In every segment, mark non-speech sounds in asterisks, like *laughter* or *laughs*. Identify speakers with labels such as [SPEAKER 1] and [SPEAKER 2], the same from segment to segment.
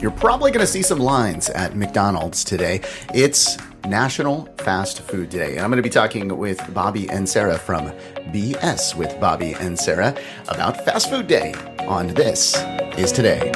[SPEAKER 1] You're probably going to see some lines at McDonald's today. It's National Fast Food Day. And I'm going to be talking with Bobby and Sarah from BS with Bobby and Sarah about Fast Food Day on This Is Today.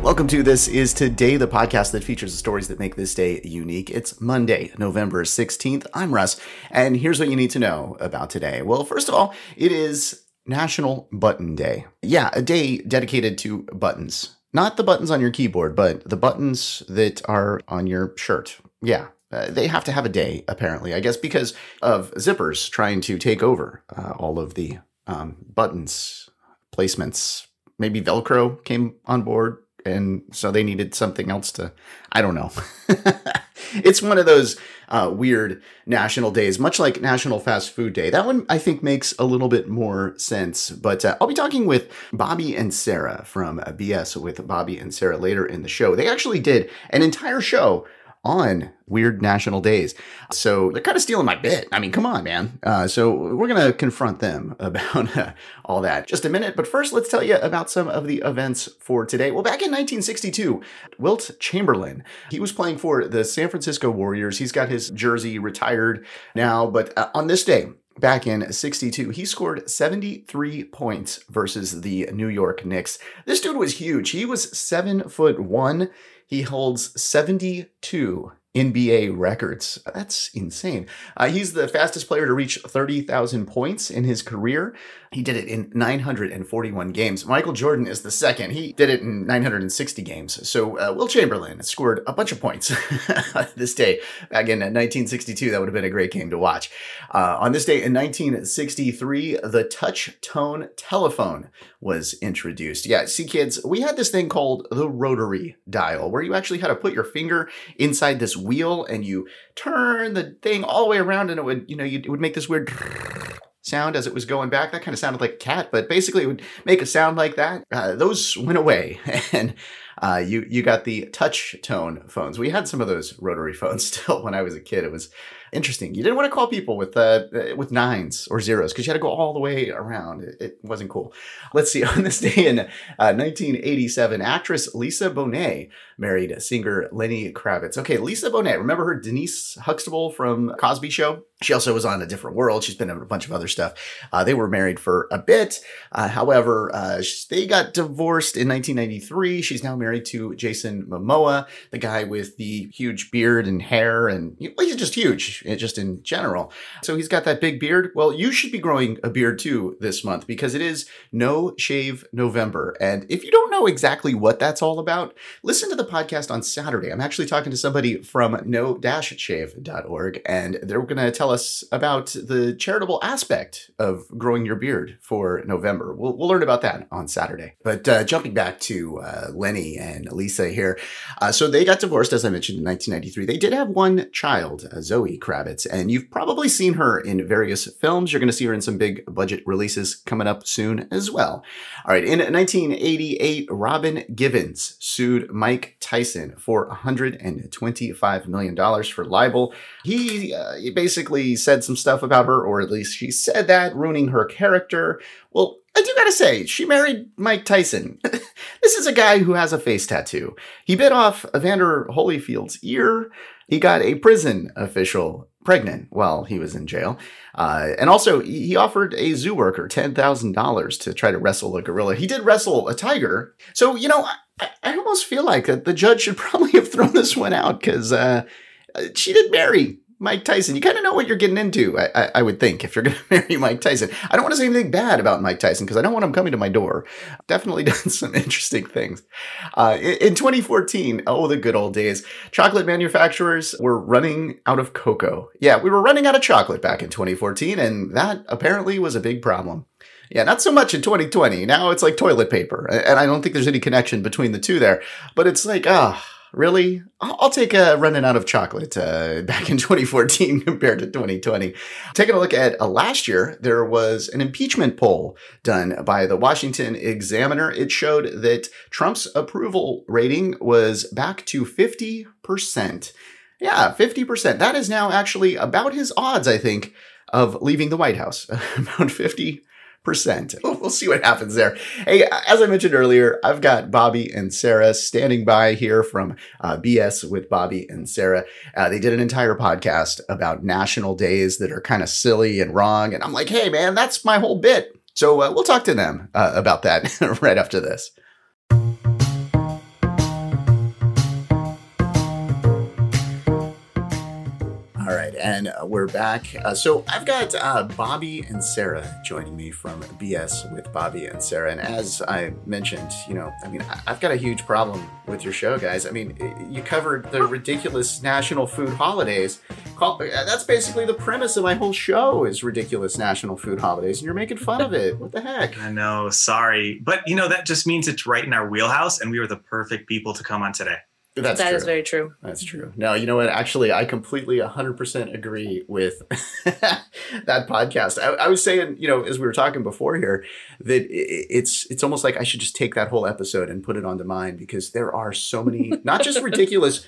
[SPEAKER 1] Welcome to This Is Today, the podcast that features the stories that make this day unique. It's Monday, November 16th. I'm Russ, and here's what you need to know about today. Well, first of all, it is National Button Day. Yeah, a day dedicated to buttons. Not the buttons on your keyboard, but the buttons that are on your shirt. Yeah, uh, they have to have a day, apparently, I guess, because of zippers trying to take over uh, all of the um, buttons, placements. Maybe Velcro came on board, and so they needed something else to, I don't know. *laughs* it's one of those uh, weird national days, much like National Fast Food Day. That one I think makes a little bit more sense. But uh, I'll be talking with Bobby and Sarah from BS with Bobby and Sarah later in the show. They actually did an entire show on weird national days. So they're kind of stealing my bit. I mean, come on, man. Uh, so we're going to confront them *laughs* about uh, all that just a minute. But first, let's tell you about some of the events for today. Well, back in 1962, Wilt Chamberlain, he was playing for the San Francisco Warriors. He's got his jersey retired now, but uh, on this day, back in 62 he scored 73 points versus the new york knicks. This dude was huge. He was seven foot one. He holds 72 NBA records. That's insane. Uh, he's the fastest player to reach 30,000 points in his career. He did it in 941 games. Michael Jordan is the second. He did it in 960 games. So uh, Wilt Chamberlain scored a bunch of points *laughs* this day. Back in 1962, that would have been a great game to watch. Uh, on this day in 1963, the touch tone telephone was introduced. Yeah, see, kids, we had this thing called the rotary dial, where you actually had to put your finger inside this wheel and you turn the thing all the way around and it would, you know, it would make this weird *laughs* sound as it was going back. That kind of sounded like a cat, but basically it would make a sound like that. Uh, those went away *laughs* and uh, you, you got the touch tone phones. We had some of those rotary *laughs* phones still when I was a kid. It was interesting. You didn't want to call people with uh, with nines or zeros because you had to go all the way around. It, it, wasn't cool. Let's see. *laughs* On this day in uh, 1987, actress Lisa Bonet married singer Lenny Kravitz. Okay, Lisa Bonet. Remember her, Denise Huxtable from Cosby Show? She also was on A Different World. She's been in a bunch of other stuff. Uh, they were married for a bit. Uh, however, uh, they got divorced in 1993. She's now married to Jason Momoa, the guy with the huge beard and hair, and well, he's just huge just in general. So he's got that big beard. Well, you should be growing a beard too this month because it is No Shave November. And if you don't know exactly what that's all about, listen to the podcast on Saturday. I'm actually talking to somebody from no-shave.org and they're going to tell us about the charitable aspect of growing your beard for November. We'll, we'll learn about that on Saturday. But uh, jumping back to uh, Lenny and Lisa here. Uh, so they got divorced, as I mentioned, in 1993. They did have one child, uh, Zoe Kravitz, and you've probably seen her in various films. You're going to see her in some big budget releases coming up soon as well. All right, in 1988, Robin Givens sued Mike Tyson for $125 million for libel. He, uh, he basically said some stuff about her, or at least she said that, ruining her character. Well, I do gotta say, she married Mike Tyson. *laughs* this is a guy who has a face tattoo. He bit off Evander Holyfield's ear. He got a prison official pregnant while he was in jail. Uh, and also, he offered a zoo worker $10,000 to try to wrestle a gorilla. He did wrestle a tiger. So, you know, I, I almost feel like the judge should *laughs* probably have thrown this one out because uh, she did marry Mike Tyson. You kind of know what you're getting into, I, I, I would think, if you're going *laughs* to marry Mike Tyson. I don't want to say anything bad about Mike Tyson because I don't want him coming to my door. Definitely *laughs* done some interesting things. Uh, in, in 2014, oh, the good old days, chocolate manufacturers were running out of cocoa. Yeah, we were running out of chocolate back in 2014, and that apparently was a big problem. Yeah, not so much in 2020. Now it's like toilet paper. And I don't think there's any connection between the two there. But it's like, ah. Oh, really? I'll take a running out of chocolate uh, *laughs* back in 2014 compared to 2020. Taking a look at uh, last year, there was an impeachment poll done by the Washington Examiner. It showed that Trump's approval rating was back to 50%. Yeah, 50%. That is now actually about his odds, I think, of leaving the White House. *laughs* about 50 percent. *laughs* We'll see what happens there. Hey, as I mentioned earlier, I've got Bobby and Sarah standing by here from uh, BS with Bobby and Sarah. Uh, they did an entire podcast about national days that are kind of silly and wrong, and I'm like, hey man, that's my whole bit. So uh, we'll talk to them uh, about that *laughs* right after this. And uh, we're back. Uh, so I've got uh, Bobby and Sarah joining me from BS with Bobby and Sarah. And as I mentioned, you know, I mean, I've got a huge problem with your show, guys. I mean, you covered the ridiculous national food holidays. Uh, that's basically the premise of my whole show is ridiculous national food holidays, and you're making fun of it. What the heck?
[SPEAKER 2] I know, sorry. But you know, that just means it's right in our wheelhouse and we were the perfect people to come on today.
[SPEAKER 1] That's
[SPEAKER 3] That
[SPEAKER 1] true.
[SPEAKER 3] is very true.
[SPEAKER 1] That's true. No, you know what? Actually, I completely 100% agree with *laughs* that podcast. I, I was saying, you know, as we were talking before here, that it's it's almost like I should just take that whole episode and put it onto mine because there are so many, not just *laughs* ridiculous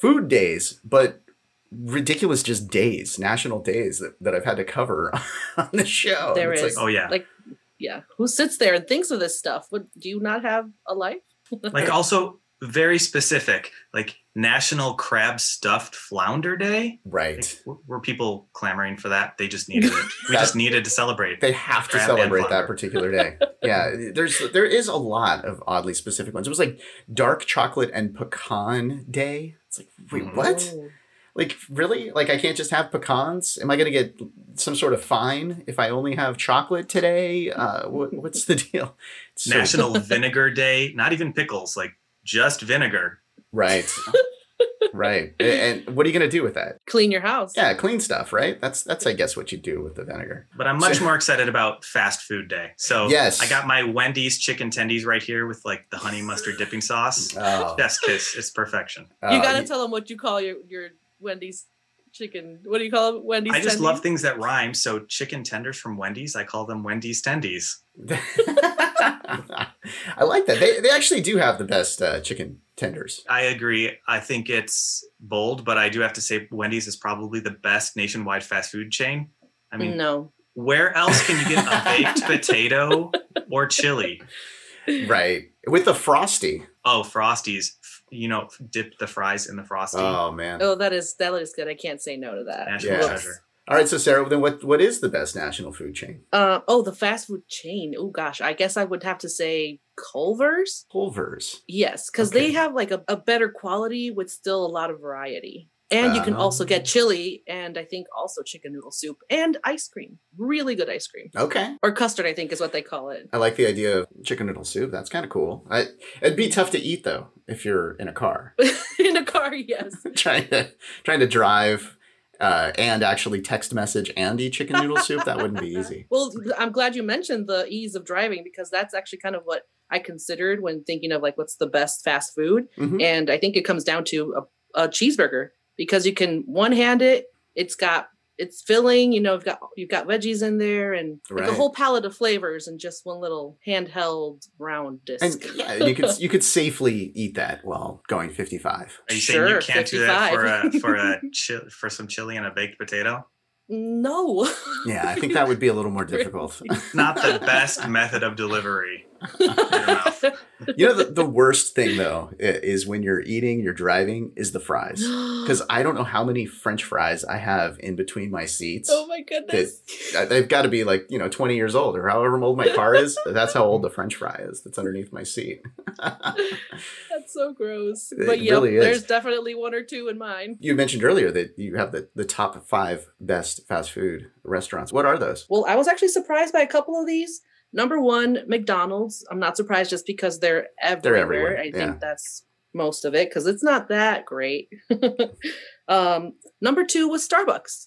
[SPEAKER 1] food days, but ridiculous just days, national days that, that I've had to cover *laughs* on the show.
[SPEAKER 3] There
[SPEAKER 1] It's
[SPEAKER 3] is.
[SPEAKER 1] like,
[SPEAKER 2] Oh yeah.
[SPEAKER 3] Like, yeah. Who sits there and thinks of this stuff? What do you not have a life?
[SPEAKER 2] Like also very specific, like National Crab Stuffed Flounder Day.
[SPEAKER 1] right.
[SPEAKER 2] Like, were, were people clamoring for that? They just needed it. *laughs* We just needed to celebrate.
[SPEAKER 1] They have to celebrate that particular day. *laughs* yeah, there's there is a lot of oddly specific ones. It was like dark chocolate and pecan day. It's like, wait,
[SPEAKER 2] Mm.
[SPEAKER 1] what? Like, really? Like, I can't just have pecans? Am I going to get some sort of fine if I only have chocolate today? Uh, what, what's the *laughs* deal? It's so-
[SPEAKER 2] National Vinegar Day. Not even pickles, like just vinegar.
[SPEAKER 1] right, *laughs* right. And what are you going to do with that?
[SPEAKER 3] Clean your house.
[SPEAKER 1] Yeah, clean stuff, right? That's that's I guess what you do with the vinegar.
[SPEAKER 2] But I'm much
[SPEAKER 1] So-
[SPEAKER 2] more excited about fast food day. So
[SPEAKER 1] Yes.
[SPEAKER 2] I got my Wendy's chicken tendies right here with like the honey mustard dipping sauce.
[SPEAKER 1] Oh,
[SPEAKER 2] Chef's kiss. It's perfection.
[SPEAKER 3] Oh, you
[SPEAKER 1] oh,
[SPEAKER 3] gotta tell them what you call your your Wendy's chicken. What do you call it? Wendy's.
[SPEAKER 2] I just
[SPEAKER 3] tendies?
[SPEAKER 2] love things that rhyme. So chicken tenders from Wendy's, I call them Wendy's tendies. *laughs* *laughs* *laughs*
[SPEAKER 1] I like that. They they actually do have the best uh, chicken tenders.
[SPEAKER 2] I agree. I think it's bold, but I do have to say Wendy's is probably the best nationwide fast food chain. I mean,
[SPEAKER 3] no.
[SPEAKER 2] where else can you get a *laughs* baked potato or chili?
[SPEAKER 1] Right. With the frosty.
[SPEAKER 2] Oh, Frosties. You know, dip the fries in the Frosty.
[SPEAKER 1] Oh man.
[SPEAKER 3] Oh, that is that is good. I can't say no to that.
[SPEAKER 2] National
[SPEAKER 1] yes.
[SPEAKER 2] treasure.
[SPEAKER 1] All right, so Sarah, then what what is the best national food chain?
[SPEAKER 3] Uh, oh, the fast food chain. Oh gosh, I guess I would have to say Culver's.
[SPEAKER 1] Culver's.
[SPEAKER 3] Yes, because
[SPEAKER 1] Okay.
[SPEAKER 3] they have like a, a better quality with still a lot of variety. And you can also
[SPEAKER 1] Um.
[SPEAKER 3] get chili and I think also chicken noodle soup and ice cream. Really good ice cream.
[SPEAKER 1] Okay.
[SPEAKER 3] Or custard, I think is what they call it.
[SPEAKER 1] I like the idea of chicken noodle soup. That's kind of cool. I, it'd be tough to eat though if you're in a car *laughs*
[SPEAKER 3] In a car, yes. *laughs*
[SPEAKER 1] trying to trying to drive uh, and actually text message and eat chicken noodle soup. That wouldn't be *laughs* easy.
[SPEAKER 3] Well, I'm glad you mentioned the ease of driving because that's actually kind of what I considered when thinking of like what's the best fast food.
[SPEAKER 1] Mhm.
[SPEAKER 3] And I think it comes down to a, a cheeseburger because you can one hand it, it's got it's filling, you know, you've got you've got veggies in there and like
[SPEAKER 1] Right.
[SPEAKER 3] a whole palette of flavors and just one little handheld round disc.
[SPEAKER 1] And yeah, you could you could safely eat that while going 55.
[SPEAKER 2] Are you saying you can't do that for a for a *laughs* chi- for some chili and a baked potato?
[SPEAKER 3] no.
[SPEAKER 1] Yeah, I think that would be a little more *laughs* difficult.
[SPEAKER 2] Not the best *laughs* method of delivery. Your *laughs* mouth.
[SPEAKER 1] you know, the, the worst thing though is when you're eating, you're driving, is the fries. *gasps* Because I don't know how many French fries I have in between my seats.
[SPEAKER 3] oh my goodness.
[SPEAKER 1] Uh, They've got to be like you know 20 years old or however old my car is. *laughs* That's how old the French fry is. That's underneath my seat. *laughs*
[SPEAKER 3] That's so gross.
[SPEAKER 1] It
[SPEAKER 3] But yeah,
[SPEAKER 1] really
[SPEAKER 3] there's definitely one or two in mine.
[SPEAKER 1] You mentioned earlier that you have the, the top five best fast food restaurants. What are those?
[SPEAKER 3] Well, I was actually surprised by a couple of these. Number one, McDonald's. I'm not surprised just because they're everywhere.
[SPEAKER 1] everywhere,
[SPEAKER 3] I
[SPEAKER 1] yeah.
[SPEAKER 3] think that's most of it because it's not that great. *laughs* um, number two was Starbucks.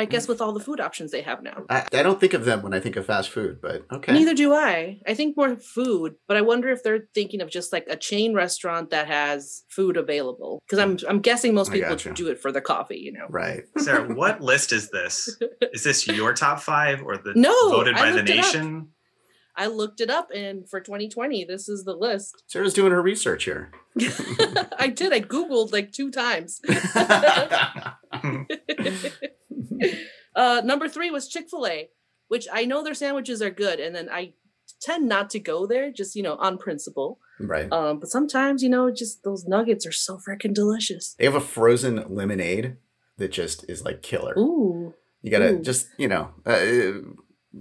[SPEAKER 3] I guess with all the food options they have now.
[SPEAKER 1] I, I don't think of them when I think of fast food, but okay.
[SPEAKER 3] Neither do I. I think more food, but I wonder if they're thinking of just like a chain restaurant that has food available. Because I'm I'm guessing most people
[SPEAKER 1] gotcha.
[SPEAKER 3] do it for the coffee, you know.
[SPEAKER 1] Right. *laughs*
[SPEAKER 2] Sarah, what list is this? *laughs* Is this your top five or the
[SPEAKER 3] No,
[SPEAKER 2] voted
[SPEAKER 3] I
[SPEAKER 2] by the
[SPEAKER 3] looked it up.
[SPEAKER 2] nation?
[SPEAKER 3] I looked it up, and for 2020, this is the list.
[SPEAKER 1] Sarah's doing her research here. *laughs*
[SPEAKER 3] I did. I googled like two times. *laughs* uh, number three was Chick Fil A. which I know their sandwiches are good, and then I tend not to go there just you know on principle.
[SPEAKER 1] Right.
[SPEAKER 3] Um, but sometimes you know just those nuggets are so freaking delicious.
[SPEAKER 1] They have a frozen lemonade that just is like killer.
[SPEAKER 3] Ooh.
[SPEAKER 1] You gotta
[SPEAKER 3] Ooh.
[SPEAKER 1] just you know uh,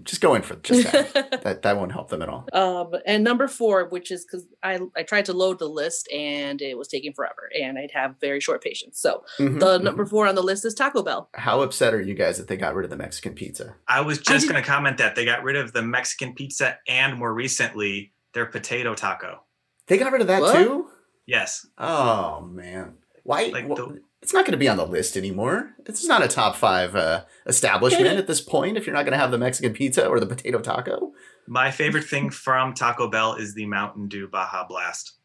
[SPEAKER 1] just go in for just that. *laughs* that that won't help them at all.
[SPEAKER 3] Um, and number four, which is because I I tried to load the list and it was taking forever, and I'd have very short patience. So
[SPEAKER 1] Mhm,
[SPEAKER 3] the
[SPEAKER 1] mhm.
[SPEAKER 3] number four on the list is Taco Bell.
[SPEAKER 1] How upset are you guys that they got rid of the Mexican pizza?
[SPEAKER 2] I was just going to comment that they got rid of the Mexican pizza and more recently their potato taco.
[SPEAKER 1] They got rid of that
[SPEAKER 3] What?
[SPEAKER 1] too.
[SPEAKER 2] Yes.
[SPEAKER 1] Oh man, why?
[SPEAKER 2] Like
[SPEAKER 1] wh-
[SPEAKER 2] the-
[SPEAKER 1] it's not going to be on the list anymore. It's not a top five uh, establishment at this point. If you're not going to have the Mexican pizza or the potato taco,
[SPEAKER 2] My favorite thing from Taco Bell is the Mountain Dew Baja Blast. *laughs*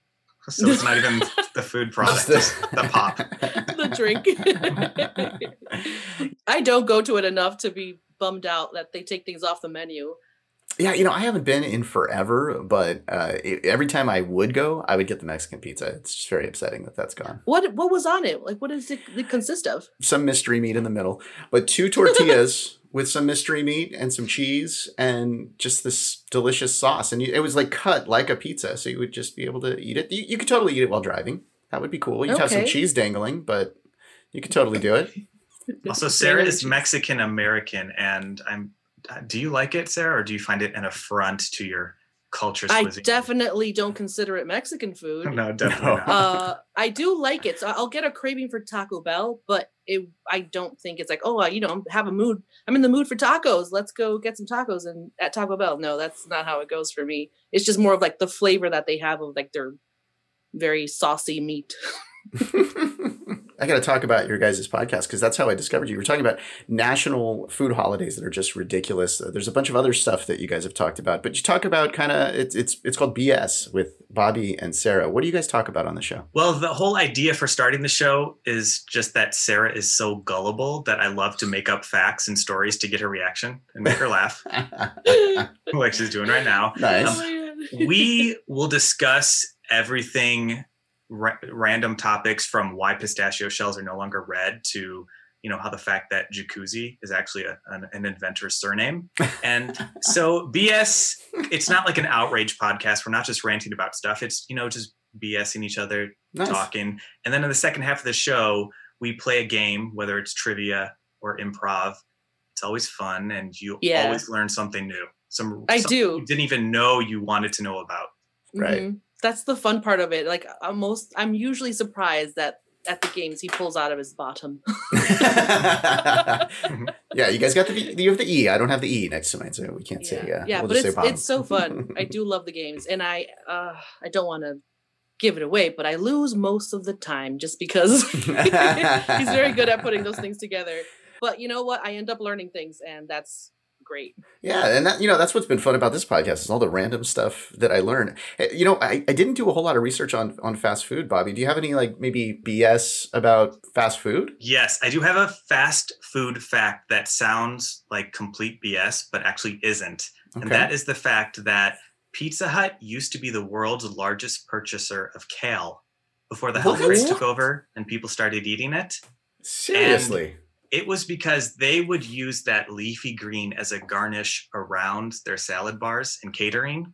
[SPEAKER 2] So it's not even the food product,
[SPEAKER 1] Just
[SPEAKER 2] the pop. *laughs*
[SPEAKER 3] the drink. *laughs* I don't go to it enough to be bummed out that they take things off the menu.
[SPEAKER 1] Yeah, you know, I haven't been in forever, but uh, e- every time I would go, I would get the Mexican pizza. It's just very upsetting that that's gone.
[SPEAKER 3] What what was on it? Like what does it, it consist of?
[SPEAKER 1] Some mystery meat in the middle, but two tortillas *laughs* with some mystery meat and some cheese and just this delicious sauce. And you, it was like cut like a pizza, so you would just be able to eat it. You, you could totally eat it while driving. That would be cool. You'd have some cheese dangling, but you could totally do it.
[SPEAKER 2] Also, Sarah is. Mexican American, and I'm. Uh, Do you like it, Sarah, or do you find it an affront to your culture's
[SPEAKER 3] I
[SPEAKER 2] cuisine?
[SPEAKER 3] definitely don't consider it Mexican food.
[SPEAKER 2] No, definitely
[SPEAKER 1] No.
[SPEAKER 2] not.
[SPEAKER 3] uh, *laughs* I do like it, so I'll get a craving for Taco Bell, but it I don't think it's like oh you know I'm have a mood I'm in the mood for tacos let's go get some tacos and at Taco Bell no that's not how it goes for me it's just more of like the flavor that they have of like their very saucy meat *laughs*
[SPEAKER 1] I got to talk about your guys' podcast because that's how I discovered you. We're talking about national food holidays that are just ridiculous. There's a bunch of other stuff that you guys have talked about, but you talk about kind of it's it's it's called BS with Bobby and Sarah. What do you guys talk about on the show?
[SPEAKER 2] Well, the whole idea for starting the show is just that Sarah is so gullible that I love to make up facts and stories to get her reaction and make her laugh, *laughs* like she's doing right now.
[SPEAKER 1] nice.
[SPEAKER 3] God.
[SPEAKER 2] we will discuss everything ra- random topics from why pistachio shells are no longer red to you know how the fact that jacuzzi is actually a, an, an inventor's surname and *laughs* so bs it's not like an outrage podcast we're not just ranting about stuff it's you know just bsing each other
[SPEAKER 1] nice.
[SPEAKER 2] talking and then in the second half of the show we play a game whether it's trivia or improv it's always fun and you
[SPEAKER 3] Yeah.
[SPEAKER 2] always learn something new some
[SPEAKER 3] I
[SPEAKER 2] something
[SPEAKER 3] do.
[SPEAKER 2] you didn't even know you wanted to know about
[SPEAKER 1] Right.
[SPEAKER 3] Mhm. That's the fun part of it. Like I'm most, I'm usually surprised that at the games he pulls out of his bottom. *laughs* *laughs*
[SPEAKER 1] yeah, you guys got the you have the E. I don't have the E next to mine, so we can't say. Uh,
[SPEAKER 3] yeah,
[SPEAKER 1] we'll
[SPEAKER 3] but it's it's so fun. I do love the games, and I uh I don't want to give it away, but I lose most of the time just because *laughs* he's very good at putting those things together. But you know what? I end up learning things, and that's great.
[SPEAKER 1] Yeah, and that you know that's what's been fun about this podcast is all the random stuff that I learn. Eh, You know, I, I didn't do a whole lot of research on on fast food, Bobby. Do you have any like maybe BS about fast food?
[SPEAKER 2] Yes, I do have a fast food fact that sounds like complete BS, but actually isn't. Okay. And that is the fact that Pizza Hut used to be the world's largest purchaser of kale before the health
[SPEAKER 1] What?
[SPEAKER 2] craze took over and people started eating it.
[SPEAKER 1] seriously.
[SPEAKER 2] It was because they would use that leafy green as a garnish around their salad bars and catering,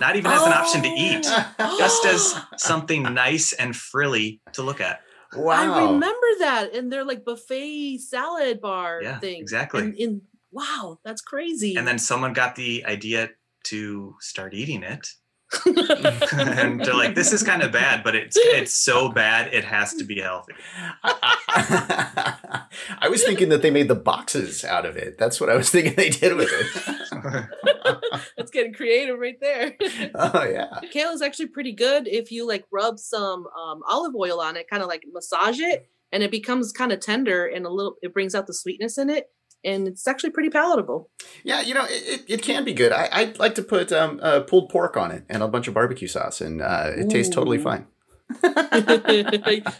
[SPEAKER 2] not even as an option to eat, oh. just as *gasps* something nice and frilly to look at.
[SPEAKER 1] Wow.
[SPEAKER 3] I remember that in their like buffet salad bar
[SPEAKER 2] Yeah,
[SPEAKER 3] thing.
[SPEAKER 2] exactly.
[SPEAKER 3] In, in wow, that's crazy.
[SPEAKER 2] And then someone got the idea to start eating it. *laughs* and they're like, this is kind of bad, but it's it's so bad it has to be healthy. *laughs*
[SPEAKER 1] I was thinking that they made the boxes out of it. That's what I was thinking they did with it. *laughs*
[SPEAKER 3] that's getting creative right there.
[SPEAKER 1] oh yeah.
[SPEAKER 3] Kale is actually pretty good if you like rub some um, olive oil on it, kind of like massage it, and it becomes kind of tender and a little. It brings out the sweetness in it, and it's actually pretty palatable.
[SPEAKER 1] Yeah, you know, it, it, it can be good. I, I'd like to put um, uh, pulled pork on it and a bunch of barbecue sauce, and uh, it tastes totally fine. *laughs*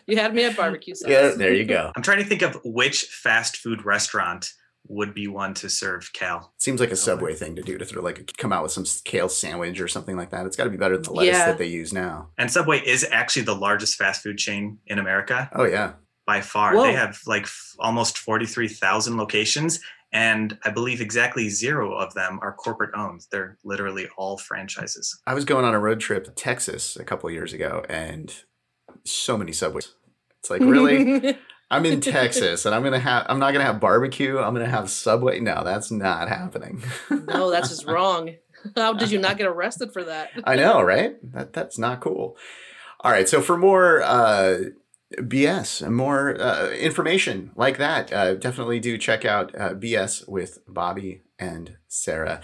[SPEAKER 3] you had me at barbecue sauce.
[SPEAKER 1] Yeah, there you go.
[SPEAKER 2] I'm trying to think of which fast food restaurant would be one to serve kale.
[SPEAKER 1] Seems like a Subway thing to do to throw like come out with some kale sandwich or something like that. It's got to be better than the lettuce
[SPEAKER 3] Yeah.
[SPEAKER 1] that they use now.
[SPEAKER 2] And Subway is actually the largest fast food chain in America
[SPEAKER 1] Oh yeah,
[SPEAKER 2] by far.
[SPEAKER 3] Whoa.
[SPEAKER 2] They have like f- almost 43,000 locations and I believe exactly zero of them are corporate owned. They're literally all franchises.
[SPEAKER 1] I was going on a road trip to Texas a couple years ago, and so many subways. It's like really. *laughs* I'm in Texas and I'm gonna have I'm not gonna have barbecue. I'm gonna have Subway. No, that's not happening. *laughs*
[SPEAKER 3] no, that's just wrong. How did you not get arrested for that?
[SPEAKER 1] I know, right? That that's not cool. All right, so for more uh, BS and more uh, information like that, uh, definitely do check out uh, BS with Bobby and Sarah.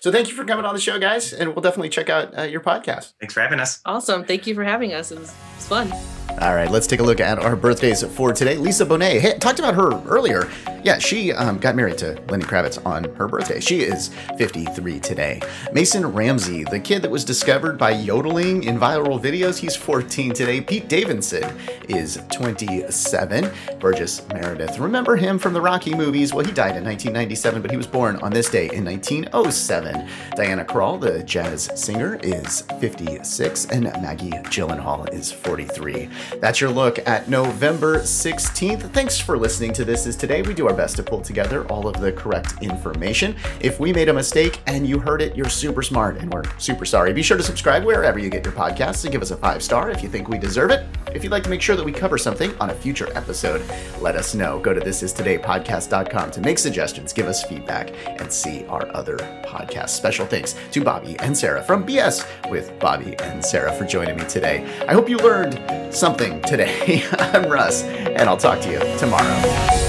[SPEAKER 1] So thank you for coming on the show, guys, and we'll definitely check out uh, your podcast.
[SPEAKER 2] Thanks for having us.
[SPEAKER 3] Awesome. Thank you for having us. It was, it was fun.
[SPEAKER 1] All right, let's take a look at our birthdays for today. Lisa Bonet. Hey, talked about her earlier. Yeah, she um, got married to Lenny Kravitz on her birthday. She is 53 today. Mason Ramsey, the kid that was discovered by yodeling in viral videos, he's 14 today. Pete Davidson is 27. Burgess Meredith. Remember him from the Rocky movies? Well, he died in 1997, but he was born on this day in 1907. Diana Krall, the jazz singer, is 56, and Maggie Gyllenhaal is 43. That's your look at November 16th. Thanks for listening to This Is Today. We do our best to pull together all of the correct information. If we made a mistake and you heard it, you're super smart and we're super sorry. Be sure to subscribe wherever you get your podcasts and give us a five star if you think we deserve it. If you'd like to make sure that we cover something on a future episode, let us know. Go to thisistodaypodcast.com to make suggestions, give us feedback, and see our other podcasts. Special thanks to Bobby and Sarah from BS with Bobby and Sarah for joining me today. I hope you learned something today. *laughs* I'm Russ, and I'll talk to you tomorrow.